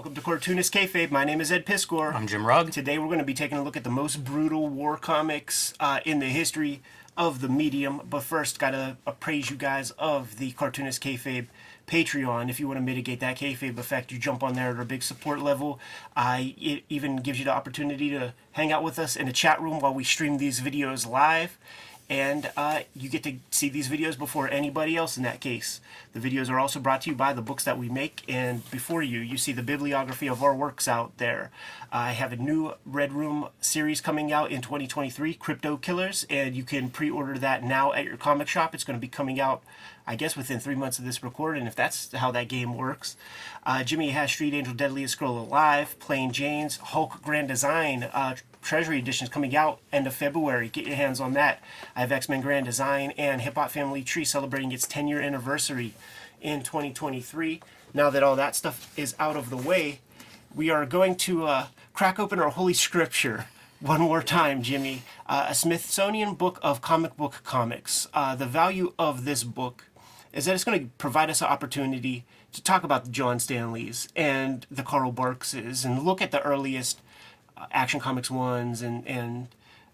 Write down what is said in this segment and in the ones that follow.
Welcome to Cartoonist Kayfabe. My name is Ed Piskor. I'm Jim Rugg. Today we're going to be taking a look at the most brutal war comics uh, in the history of the medium. But first, gotta appraise you guys of the Cartoonist Kayfabe Patreon. If you want to mitigate that kayfabe effect, you jump on there at our big support level. I it even gives you the opportunity to hang out with us in a chat room while we stream these videos live and uh, you get to see these videos before anybody else in that case. The videos are also brought to you by the books that we make, and before you, you see the bibliography of our works out there. I have a new Red Room series coming out in 2023, Crypto Killers, and you can pre order that now at your comic shop. It's going to be coming out, I guess, within three months of this recording, if that's how that game works. Uh, Jimmy has Street Angel Deadliest Scroll Alive, Plain Jane's, Hulk Grand Design. Uh, Treasury edition is coming out end of February. Get your hands on that. I have X Men Grand Design and Hip Hop Family Tree celebrating its 10 year anniversary in 2023. Now that all that stuff is out of the way, we are going to uh, crack open our Holy Scripture one more time, Jimmy. Uh, a Smithsonian book of comic book comics. Uh, the value of this book is that it's going to provide us an opportunity to talk about the John Stanleys and the Carl Barkses and look at the earliest Action Comics ones and and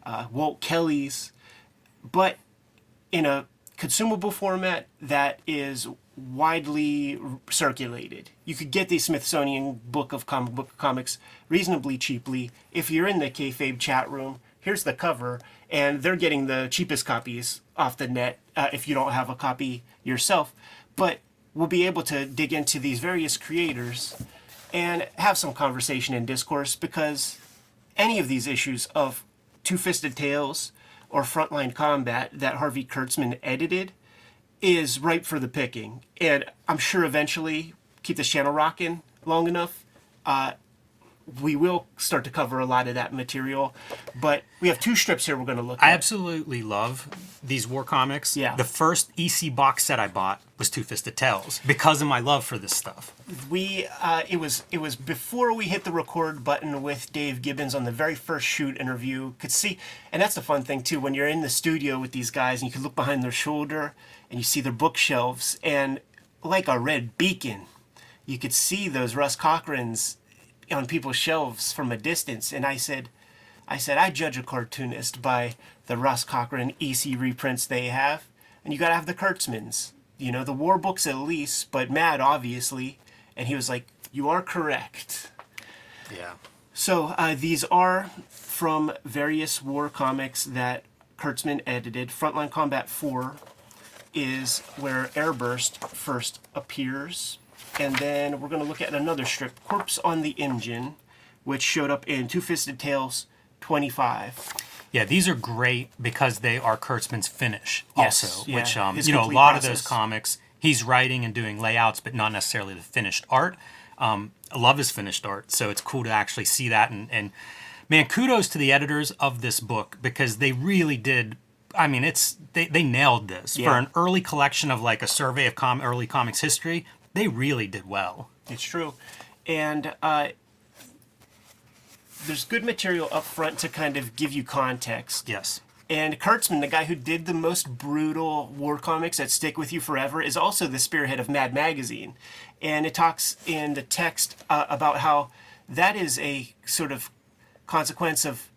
uh, Walt Kelly's, but in a consumable format that is widely circulated. You could get the Smithsonian Book of Comic Book Comics reasonably cheaply if you're in the kayfabe chat room. Here's the cover, and they're getting the cheapest copies off the net uh, if you don't have a copy yourself. But we'll be able to dig into these various creators and have some conversation and discourse because any of these issues of Two Fisted Tales or Frontline Combat that Harvey Kurtzman edited is ripe for the picking. And I'm sure eventually, keep this channel rocking long enough, uh, we will start to cover a lot of that material. But we have two strips here we're going to look I at. absolutely love these war comics. Yeah. The first EC box set I bought was Two Fisted Tales because of my love for this stuff. we uh, it was it was before we hit the record button with Dave Gibbons on the very first shoot interview. Could see, and that's the fun thing too. When you're in the studio with these guys and you can look behind their shoulder and you see their bookshelves and like a red beacon, you could see those Russ Cochran's on people's shelves from a distance. And I said, I said I judge a cartoonist by the Russ Cochran EC reprints they have, and you got to have the Kurtzmans. You know, the war books at least, but Mad obviously. And he was like, "You are correct." Yeah. So uh, these are from various war comics that Kurtzman edited. Frontline Combat 4 is where Airburst first appears. And then we're going to look at another strip, Corpse on the Imjin, which showed up in Two Fisted Tales 25. Yeah, these are great because they are Kurtzman's finish Yes, also, yeah, which um, his you know a lot of those comics he's writing and doing layouts, but not necessarily the finished art. Um, I love his finished art, so it's cool to actually see that. And, and man, kudos to the editors of this book because they really did. I mean, it's they, they nailed this Yeah. for an early collection of like a survey of com- early comics history. They really did well. It's true. And uh, there's good material up front to kind of give you context. Yes. And Kurtzman, the guy who did the most brutal war comics that stick with you forever, is also the spearhead of Mad Magazine. And it talks in the text uh, about how that is a sort of consequence of.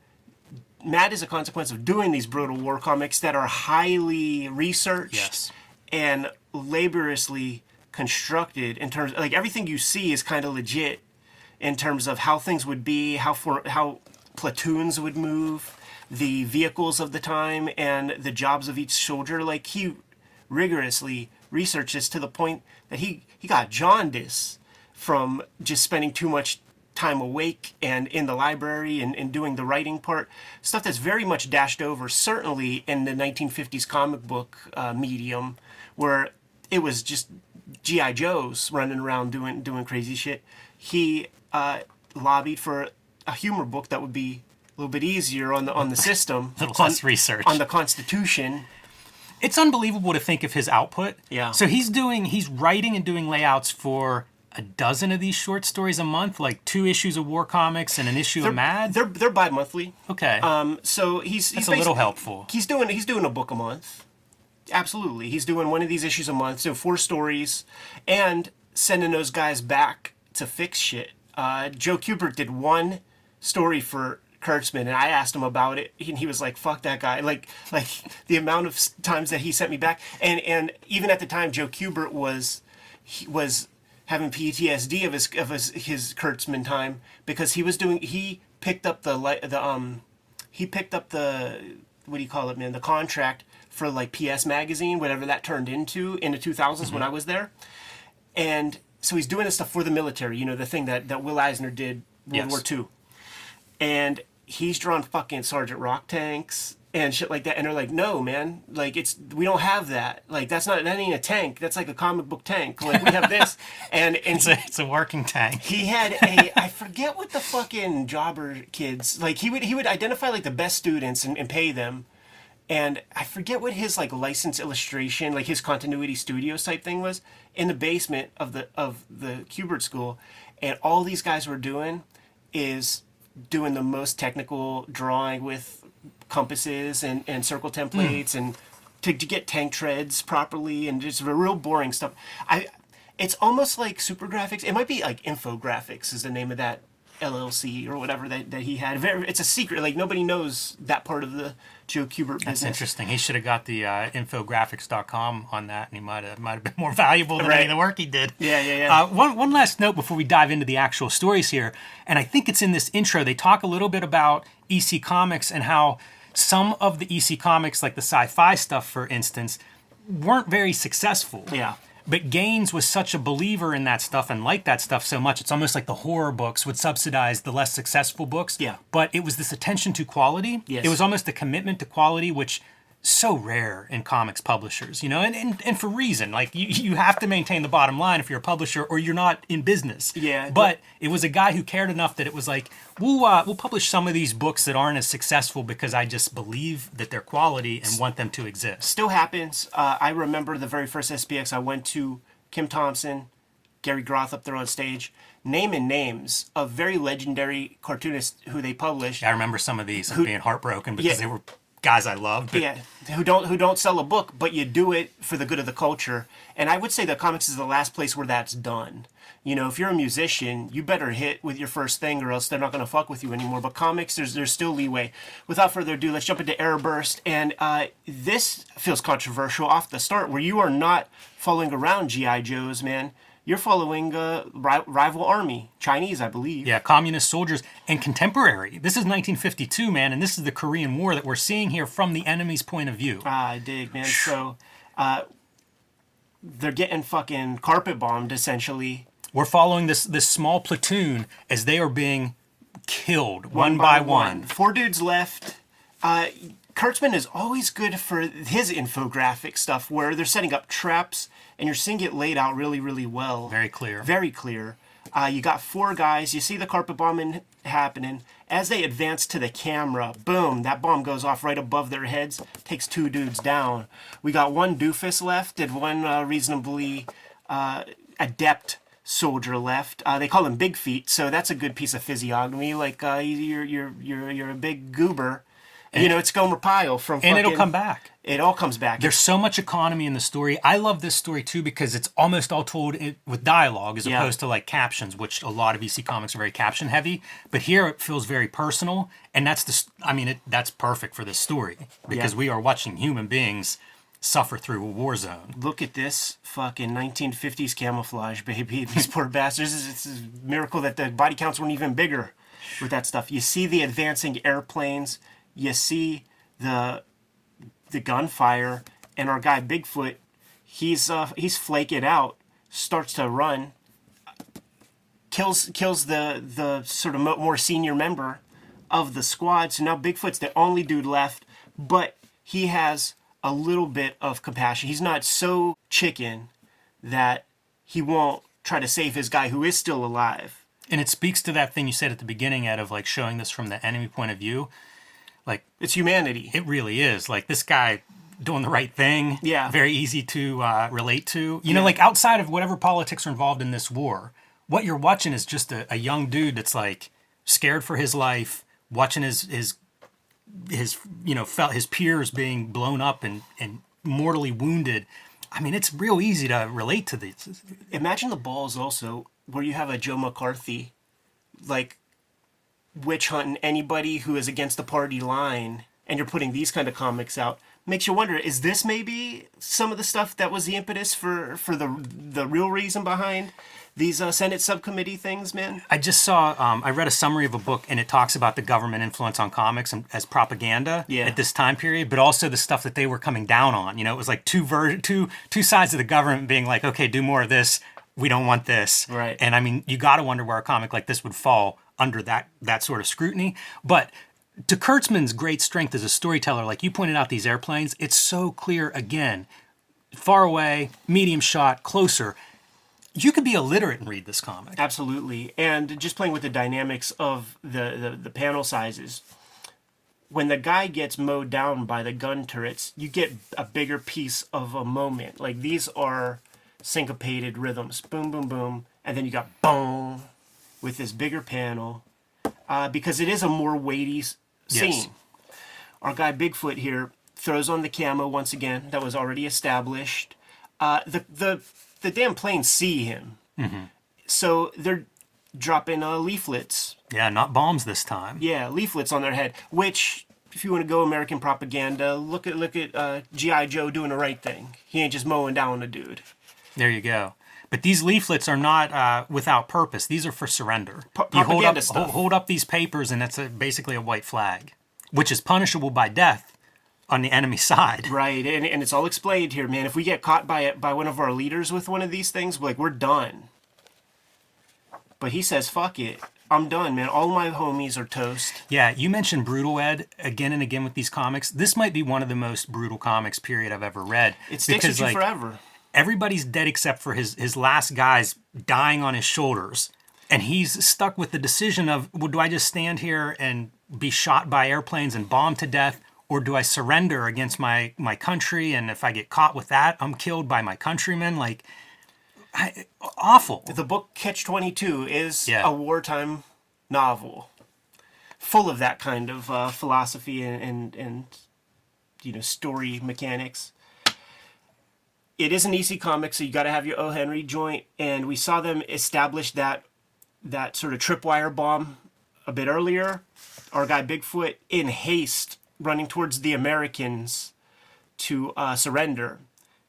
Mad is a consequence of doing these brutal war comics that are highly researched Yes. and laboriously constructed in terms like everything you see is kind of legit in terms of how things would be, how for how platoons would move, the vehicles of the time, and the jobs of each soldier. Like he rigorously researched this to the point that he he got jaundice from just spending too much time awake and in the library and, and doing the writing part stuff that's very much dashed over certainly in the 1950s comic book uh, medium where it was just gi joes running around doing doing crazy shit he uh, lobbied for a humor book that would be a little bit easier on the on the system Little on- less research. on the constitution it's unbelievable to think of his output. Yeah. So he's doing he's writing and doing layouts for a dozen of these short stories a month, like two issues of War Comics and an issue of Mad. they're they're bi-monthly Okay. um so he's he's a little helpful. he's doing he's doing a book a month. Absolutely, he's doing one of these issues a month, so four stories, and sending those guys back to fix shit. Uh, Joe Kubert did one story for Kurtzman, and I asked him about it, and he was like, "Fuck that guy!" Like, like the amount of times that he sent me back, and and even at the time, Joe Kubert was he was having PTSD of his of his his Kurtzman time because he was doing he picked up the light the um he picked up the what do you call it man the contract for like PS magazine whatever that turned into in the 2000s when mm-hmm. I was there. And so he's doing this stuff for the military you know the thing that that Will Eisner did World Yes. War II and he's drawn fucking Sergeant Rock tanks and shit like that. And they're like, no, man, like it's we don't have that. Like that's not that ain't a tank. That's like a comic book tank. Like we have this. And and It's a, it's a working tank. he had a I forget what the fucking jobber kids like he would he would identify like the best students and, and pay them. And I forget what his like license illustration, like his continuity studios type thing was in the basement of the of the Kubert school. And all these guys were doing is doing the most technical drawing with compasses and, and circle templates and to, to get tank treads properly and just real boring stuff. I it's almost like super graphics. It might be like infographics is the name of that LLC or whatever that, that he had. Very, it's a secret. Like nobody knows that part of the Joe Kubert That's interesting. He should have got the uh, infographics.com on that, and he might have might have been more valuable than any of the work he did. Yeah, yeah, yeah. Uh, one one last note before we dive into the actual stories here, and I think it's in this intro. They talk a little bit about EC Comics and how some of the EC Comics, like the sci-fi stuff, for instance, weren't very successful. Yeah. But Gaines was such a believer in that stuff and liked that stuff so much. It's almost like the horror books would subsidize the less successful books. Yeah. But it was this attention to quality. Yes. It was almost a commitment to quality, which so rare in comics publishers, you know, and, and, and for reason. Like you, you have to maintain the bottom line if you're a publisher or you're not in business. Yeah, But it was a guy who cared enough that it was like, we'll uh, we'll publish some of these books that aren't as successful because I just believe that they're quality and want them to exist. Still happens. Uh, I remember the very first SPX I went to Kim Thompson, Gary Groth up there on stage, naming names of very legendary cartoonists who they published. I remember some of these and being heartbroken because Yeah. they were guys I love. But Yeah, who don't who don't sell a book, but you do it for the good of the culture. And I would say that comics is the last place where that's done. You know, if you're a musician, you better hit with your first thing, or else they're not going to fuck with you anymore. But comics, there's there's still leeway. Without further ado, let's jump into Airburst, and uh, this feels controversial off the start, where you are not following around GI Joes, man. You're following a rival army, Chinese, I believe. Yeah, communist soldiers and contemporary. This is 1952, man, and this is the Korean War that we're seeing here from the enemy's point of view. Ah, I dig, man. So, uh, they're getting fucking carpet bombed essentially. We're following this this small platoon as they are being killed one, by, one. Four dudes left. Uh, Kurtzman is always good for his infographic stuff where they're setting up traps and you're seeing it laid out really, really well. Very clear. Very clear. Uh, you got four guys. You see the carpet bombing happening. As they advance to the camera, boom, that bomb goes off right above their heads, takes two dudes down. We got one doofus left and one uh, reasonably uh, adept soldier left. Uh, they call him Big Feet, so that's a good piece of physiognomy. Like uh, you're you're you're you're a big goober. You know, it's Gomer Pyle from. and it'll come back. It all comes back. There's so much economy in the story. I love this story too because it's almost all told with dialogue as Yeah. opposed to like captions, which a lot of EC comics are very caption heavy. But here it feels very personal, and that's the. I mean, it, that's perfect for this story because Yeah. we are watching human beings suffer through a war zone. Look at this fucking 1950s camouflage, baby. These poor bastards. It's a miracle that the body counts weren't even bigger with that stuff. You see the advancing airplanes. You see the the gunfire, and our guy Bigfoot, he's uh, he's flaking out, starts to run, kills kills the the sort of more senior member of the squad. So now Bigfoot's the only dude left, but he has a little bit of compassion. He's not so chicken that he won't try to save his guy who is still alive. And it speaks to that thing you said at the beginning, Ed, of like showing this from the enemy point of view. Like It's humanity. it really is. Like this guy doing the right thing. Yeah. Very easy to uh, relate to. You know, like outside of whatever politics are involved in this war, what you're watching is just a, a young dude that's like scared for his life, watching his his his you know felt his peers being blown up and and mortally wounded. I mean, it's real easy to relate to these. Imagine the balls also where you have a Joe McCarthy like witch hunting anybody who is against the party line, and you're putting these kind of comics out, makes you wonder: is this maybe some of the stuff that was the impetus for for the the real reason behind these uh, Senate subcommittee things, man? I just saw, um, I read a summary of a book and it talks about the government influence on comics and, as propaganda Yeah. at this time period, but also the stuff that they were coming down on. You know, it was like two ver- two two sides of the government being like, okay, do more of this. We don't want this. Right. And I mean, you got to wonder where a comic like this would fall under that that sort of scrutiny. But to Kurtzman's great strength as a storyteller, like you pointed out, these airplanes, it's so clear again, far away, medium shot, closer. You could be illiterate and read this comic. Absolutely, and just playing with the dynamics of the, the the panel sizes. When the guy gets mowed down by the gun turrets, you get a bigger piece of a moment. Like these are syncopated rhythms, boom, boom, boom, and then you got boom with this bigger panel, uh, because it is a more weighty scene. Yes. Our guy Bigfoot here throws on the camo once again that was already established. Uh, the the the damn planes see him, so they're dropping uh, leaflets. Yeah, not bombs this time. Yeah, leaflets on their head. Which, if you want to go American propaganda, look at look at uh, GI Joe doing the right thing. He ain't just mowing down a dude. There you go. But these leaflets are not uh, without purpose. These are for surrender. Pro- you hold up, stuff. hold, up these papers, and it's a, basically a white flag, which is punishable by death on the enemy side. Right, and, and it's all explained here, man. If we get caught by it by one of our leaders with one of these things, like we're done. But he says, "Fuck it, I'm done, man. All my homies are toast." Yeah, you mentioned brutal ed again and again with these comics. This might be one of the most brutal comics period I've ever read. It sticks with you like, forever. Everybody's dead except for his his last guys dying on his shoulders. And he's stuck with the decision of well do i just stand here and be shot by airplanes and bombed to death? Or do i surrender against my my country? And if i get caught with that i'm killed by my countrymen? Like I, awful. The book Catch 22 is Yeah. a wartime novel full of that kind of uh, philosophy and, and, and, you know, story mechanics. It is an EC comic, so you got to have your O. Henry joint, and we saw them establish that that sort of tripwire bomb a bit earlier. Our guy Bigfoot, in haste, running towards the Americans to uh, surrender,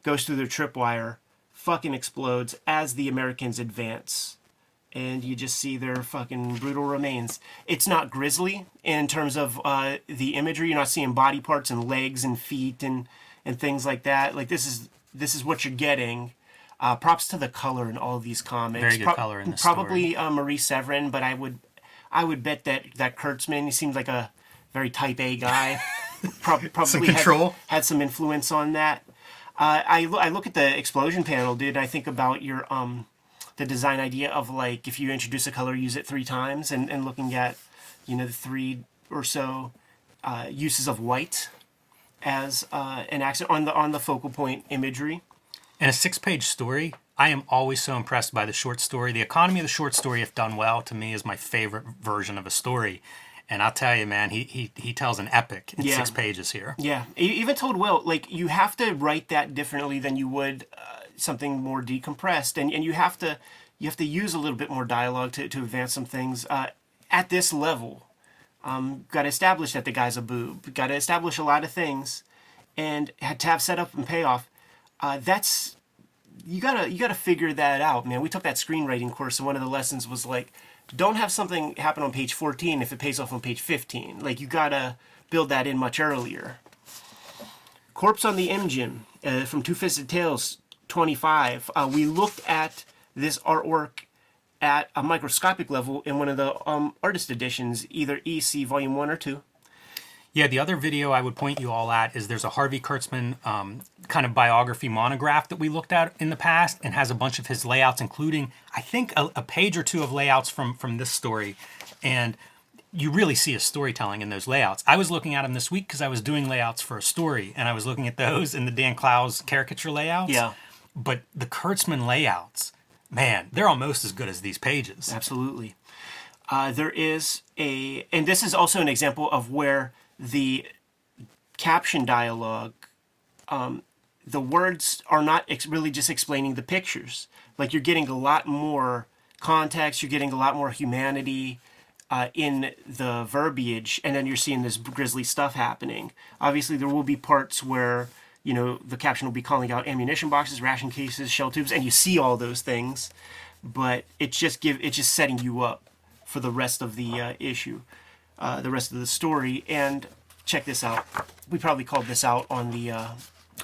goes through their tripwire, fucking explodes as the Americans advance. And you just see their fucking brutal remains. It's not grisly in terms of uh, the imagery. You're not seeing body parts and legs and feet and, and things like that. Like this is this is what you're getting. Uh, props to the color in all of these comics. Very good color in this Probably uh, Marie Severin, but I would I would bet that that Kurtzman he seems like a very type A guy. Prob- probably had- control. Had, some influence on that. Uh, I lo- I look at the explosion panel, dude. And I think about your um the design idea of like if you introduce a color, use it three times, and, and looking at you know the three or so uh, uses of white as uh, an accent on the on the focal point imagery. in a six page story i am always so impressed by the short story the economy of the short story if done well to me is my favorite version of a story and i'll tell you man he he, he tells an epic in Yeah. six pages here Yeah, even told well, like you have to write that differently than you would uh, something more decompressed, and and you have to you have to use a little bit more dialogue to to advance some things uh, at this level. Um, got to establish that the guy's a boob. Got to establish a lot of things, and had to have setup and payoff. Uh, that's you gotta you gotta figure that out, man. We took that screenwriting course, and one of the lessons was like, don't have something happen on page 14 if it pays off on page 15. Like you gotta build that in much earlier. Corpse on the Imjin uh, from Two Fisted Tales 25. Uh, we looked at this artwork at a microscopic level in one of the um, artist editions, either EC Volume 1 or 2. Yeah, the other video I would point you all at is there's a Harvey Kurtzman um, kind of biography monograph that we looked at in the past and has a bunch of his layouts, including I think a, a page or two of layouts from from this story, and you really see a storytelling in those layouts. I was looking at them this week because I was doing layouts for a story, and I was looking at those in the Dan Clowes caricature layouts. Yeah. but the Kurtzman layouts, man, they're almost as good as these pages. Absolutely. Uh, there is a, and this is also an example of where the caption dialogue, um, the words are not ex- really just explaining the pictures. Like you're getting a lot more context. You're getting a lot more humanity uh, in the verbiage, and then you're seeing this grisly stuff happening. Obviously, there will be parts where you know the caption will be calling out ammunition boxes, ration cases, shell tubes, and you see all those things, but it's just give it's just setting you up for the rest of the uh, issue, uh, the rest of the story. And check this out. We probably called this out on the uh,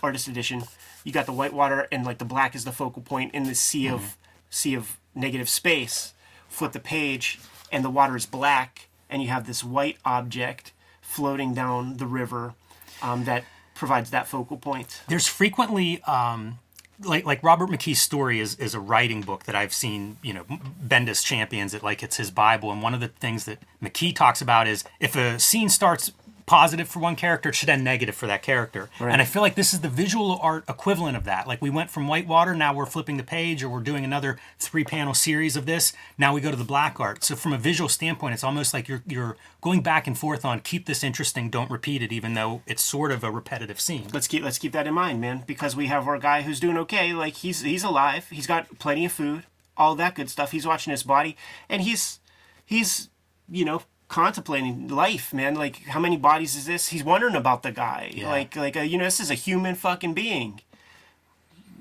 artist edition. You got the white water and like the black is the focal point in the sea of sea of negative space. Flip the page and the water is black, and you have this white object floating down the river um, that provides that focal point. There's frequently um, like like Robert McKee's story is is a writing book that I've seen. You know, Bendis champions it like it's his Bible, and one of the things that McKee talks about is if a scene starts positive for one character, it should end negative for that character. Right. And I feel like this is the visual art equivalent of that. Like we went from Whitewater, now we're flipping the page, or we're doing another three panel series of this. Now we go to the black art. So from a visual standpoint, it's almost like you're you're going back and forth on keep this interesting, don't repeat it, even though it's sort of a repetitive scene. Let's keep let's keep that in mind, man, because we have our guy who's doing okay. Like he's he's alive. He's got plenty of food, all that good stuff. He's watching his body, and he's he's you know contemplating life, man. Like, how many bodies is this? He's wondering about the guy. Yeah. Like, like uh, you know, this is a human fucking being.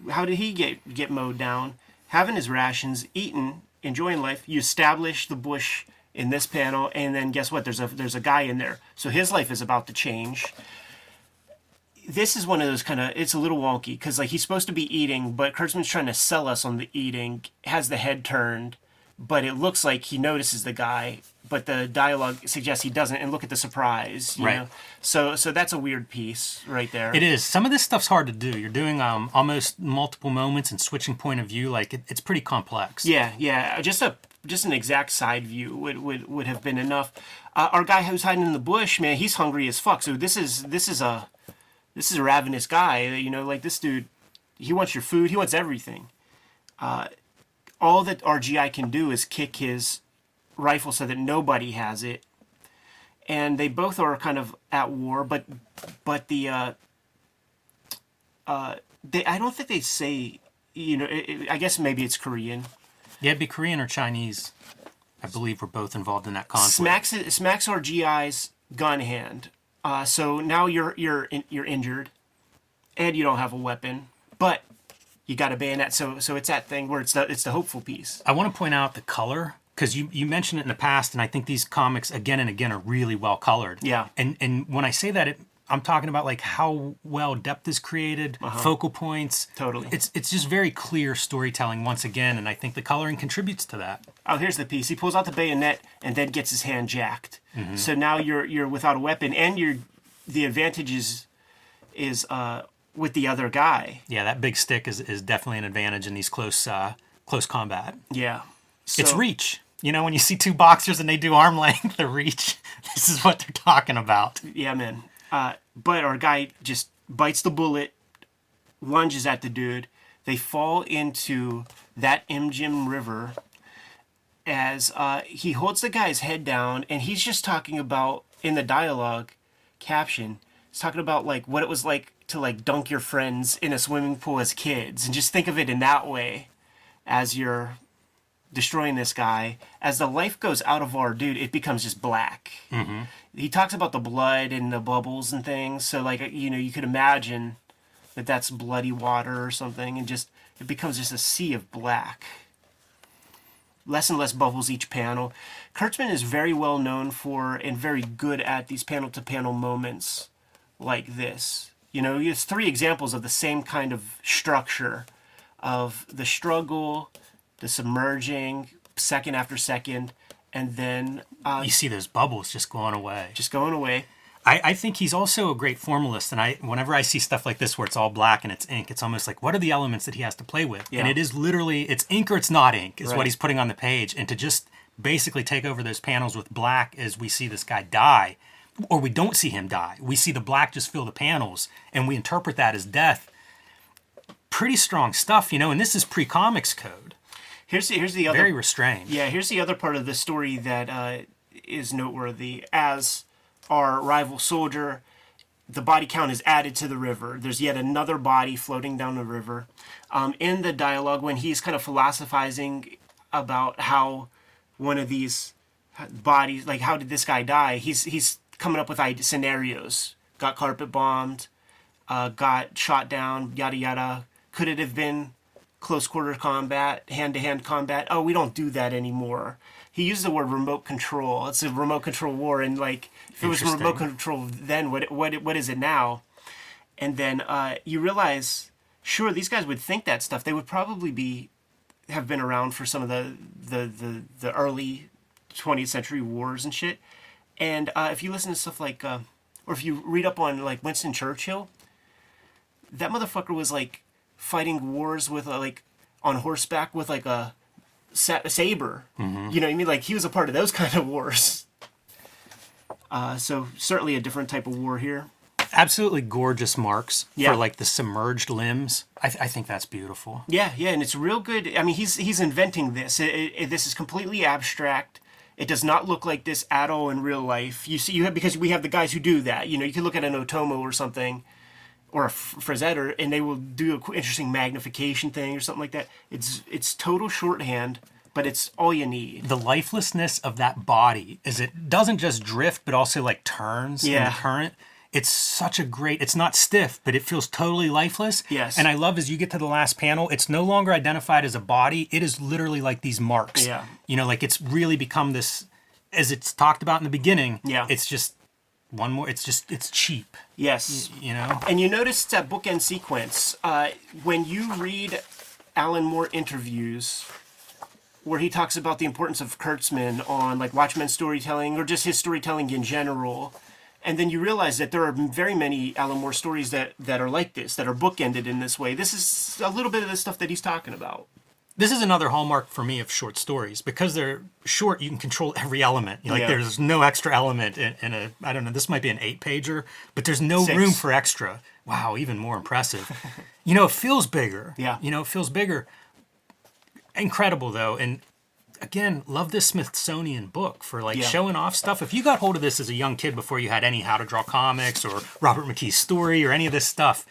How did he get get mowed down? Having his rations, eating, enjoying life. You establish the bush in this panel, and then guess what? There's a there's a guy in there, so his life is about to change. This is one of those kind of it's a little wonky because like he's supposed to be eating, but Kurtzman's trying to sell us on the eating. Has the head turned, but it looks like he notices the guy, but the dialogue suggests he doesn't. And look at the surprise, you Right. know. So so that's a weird piece right there. It is. Some of this stuff's hard to do. You're doing um, almost multiple moments and switching point of view. Like it, it's pretty complex. Yeah, yeah. Just a just an exact side view would would, would have been enough. Uh, our guy who's hiding in the bush, man, he's hungry as fuck. So this is this is a this is a ravenous guy. You know, like this dude, he wants your food. He wants everything. Uh, all that RGI can do is kick his rifle so that nobody has it. And they both are kind of at war, but but the uh, uh, they I don't think they say you know it, it- I guess maybe it's Korean. Yeah, it'd be Korean or Chinese. I believe we're both involved in that conflict. smacks smacks our GI's gun hand. Uh, so now you're you're in, you're injured, and you don't have a weapon, but you got a bayonet. So so it's that thing where it's the it's the hopeful piece. I want to point out the color because you, you mentioned it in the past, and I think these comics again and again are really well colored. Yeah. And and when I say that, it, I'm talking about like how well depth is created, focal points. Uh-huh. Totally. It's it's just very clear storytelling once again, and I think the coloring contributes to that. Oh, here's the piece. He pulls out the bayonet and then gets his hand jacked. So now you're you're without a weapon, and you're the advantage is is uh, with the other guy. Yeah, that big stick is, is definitely an advantage in these close uh, close combat. Yeah. It's reach. You know, when you see two boxers and they do arm length, the reach. This is what they're talking about. Yeah, man. Uh, but our guy just bites the bullet, lunges at the dude. They fall into that Imjin River as uh, he holds the guy's head down, and he's just talking about in the dialogue caption. He's talking about like what it was like to like dunk your friends in a swimming pool as kids, and just think of it in that way, as you're destroying this guy. As the life goes out of our dude, it becomes just black mm-hmm. he talks about the blood and the bubbles and things. So like uh, you know, you could imagine that that's bloody water or something, and just it becomes just a sea of black. Less and less bubbles each panel. Kurtzman is very well known for and very good at these panel to panel moments like this. You know, has three examples of the same kind of structure of the struggle, the submerging, second after second, and then uh, You see those bubbles just going away. just going away. I, I think he's also a great formalist, and I whenever I see stuff like this where it's all black and it's ink, it's almost like what are the elements that he has to play with? And it is literally it's ink or it's not ink is Right. what he's putting on the page, and to just basically take over those panels with black as we see this guy die, or we don't see him die. We see the black just fill the panels, and we interpret that as death. Pretty strong stuff, you know, and this is pre-comics code, Here's the, here's the other very restrained. yeah here's the other part of the story that uh, is noteworthy. As our rival soldier, the body count is added to the river. There's yet another body floating down the river. Um, in the dialogue, when he's kind of philosophizing about how one of these bodies, like how did this guy die? He's he's coming up with scenarios. Got carpet bombed, uh, got shot down, yada yada. Could it have been close quarter combat, hand to hand combat? Oh, we don't do that anymore. He used the word remote control. It's a remote control war, and like if it was remote control then, what what what is it now? And then uh, you realize, sure, these guys would think that stuff. They would probably be have been around for some of the the the, the early 20th century wars and shit. And uh, if you listen to stuff like, uh, or if you read up on like Winston Churchill, that motherfucker was like fighting wars with uh, like on horseback with like a, sa- a saber. You know what I mean? Like he was a part of those kind of wars. Uh, so certainly a different type of war here. Absolutely gorgeous marks Yeah. for like the submerged limbs. I, th- I think that's beautiful. Yeah, yeah, and it's real good. I mean, he's he's inventing this. It, it, it- this is completely abstract. It does not look like this at all in real life. You see, you have because we have the guys who do that. You know, you can look at an Otomo or something, or a F- Frazetta, and they will do a qu- interesting magnification thing or something like that. It's it's total shorthand, but it's all you need. The lifelessness of that body is it doesn't just drift, but also like turns in Yeah. the current. It's such a great. It's not stiff, but it feels totally lifeless. Yes. And I love as you get to the last panel, it's no longer identified as a body. It is literally like these marks. Yeah. You know, like it's really become this, as it's talked about in the beginning. Yeah. It's just one more. It's just it's cheap. Yes, You know. And you notice that bookend sequence uh, when you read Alan Moore interviews where he talks about the importance of Kurtzman on like Watchmen storytelling or just his storytelling in general. And then you realize that there are very many Alan Moore stories that, that are like this, that are bookended in this way. This is a little bit of the stuff that he's talking about. This is another hallmark for me of short stories because they're short. You can control every element. You know, Like Yeah. there's no extra element in, in a. I don't know. This might be an eight pager, but there's no Six. room for extra. Wow, even more impressive. you know, it feels bigger. Yeah. You know, it feels bigger. Incredible though, and again, love this Smithsonian book for like Yeah. showing off stuff. If you got hold of this as a young kid before you had any How to Draw Comics or Robert McKee's story or any of this stuff,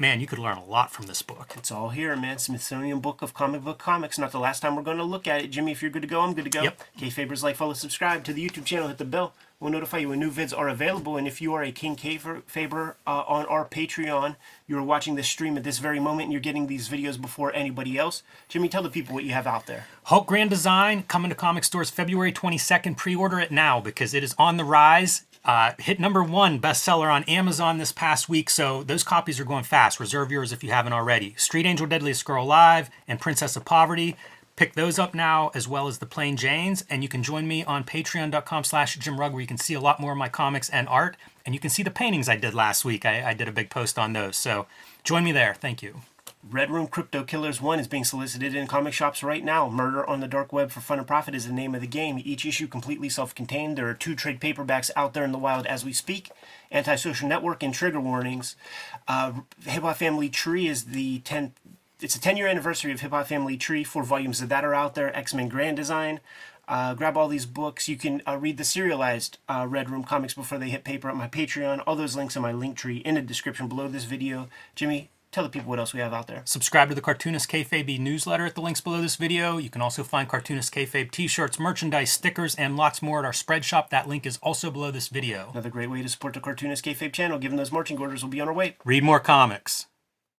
man, you could learn a lot from this book. It's all here, man. Smithsonian Book of Comic Book Comics. Not the last time we're going to look at it. Jimmy, if you're good to go, I'm good to go. Yep. Kayfabers, like, follow, subscribe to the YouTube channel, hit the bell. We'll notify you when new vids are available. And if you are a King Kayfaber uh, on our Patreon, you are watching this stream at this very moment and you're getting these videos before anybody else. Jimmy, tell the people what you have out there. Hulk Grand Design coming to comic stores February 22nd. Pre-order it now because it is on the rise. Uh, hit number one bestseller on Amazon this past week, so those copies are going fast. Reserve yours if you haven't already. Street Angel, Deadliest Girl Live and Princess of Poverty. Pick those up now, as well as the Plain Janes, and you can join me on patreon.com slash Jim Rugg, where you can see a lot more of my comics and art, and you can see the paintings I did last week. I, I did a big post on those, so join me there. Thank you. Red Room Crypto Killers 1 is being solicited in comic shops right now. Murder on the Dark Web for Fun and Profit is the name of the game. Each issue completely self contained. There are two trade paperbacks out there in the wild as we speak Antisocial Network and Trigger Warnings. Uh, Hip Hop Family Tree is the 10th. It's a 10 year anniversary of Hip Hop Family Tree. Four volumes of that are out there. X Men Grand Design. Uh, grab all these books. You can uh, read the serialized uh, Red Room comics before they hit paper at my Patreon. All those links in my link tree in the description below this video. Jimmy, tell the people what else we have out there. Subscribe to the Cartoonist Kayfabe newsletter at the links below this video. You can also find Cartoonist Kayfabe t-shirts, merchandise, stickers, and lots more at our spread shop. That link is also below this video. Another great way to support the Cartoonist Kayfabe channel, given those marching orders will be on our way. Read more comics.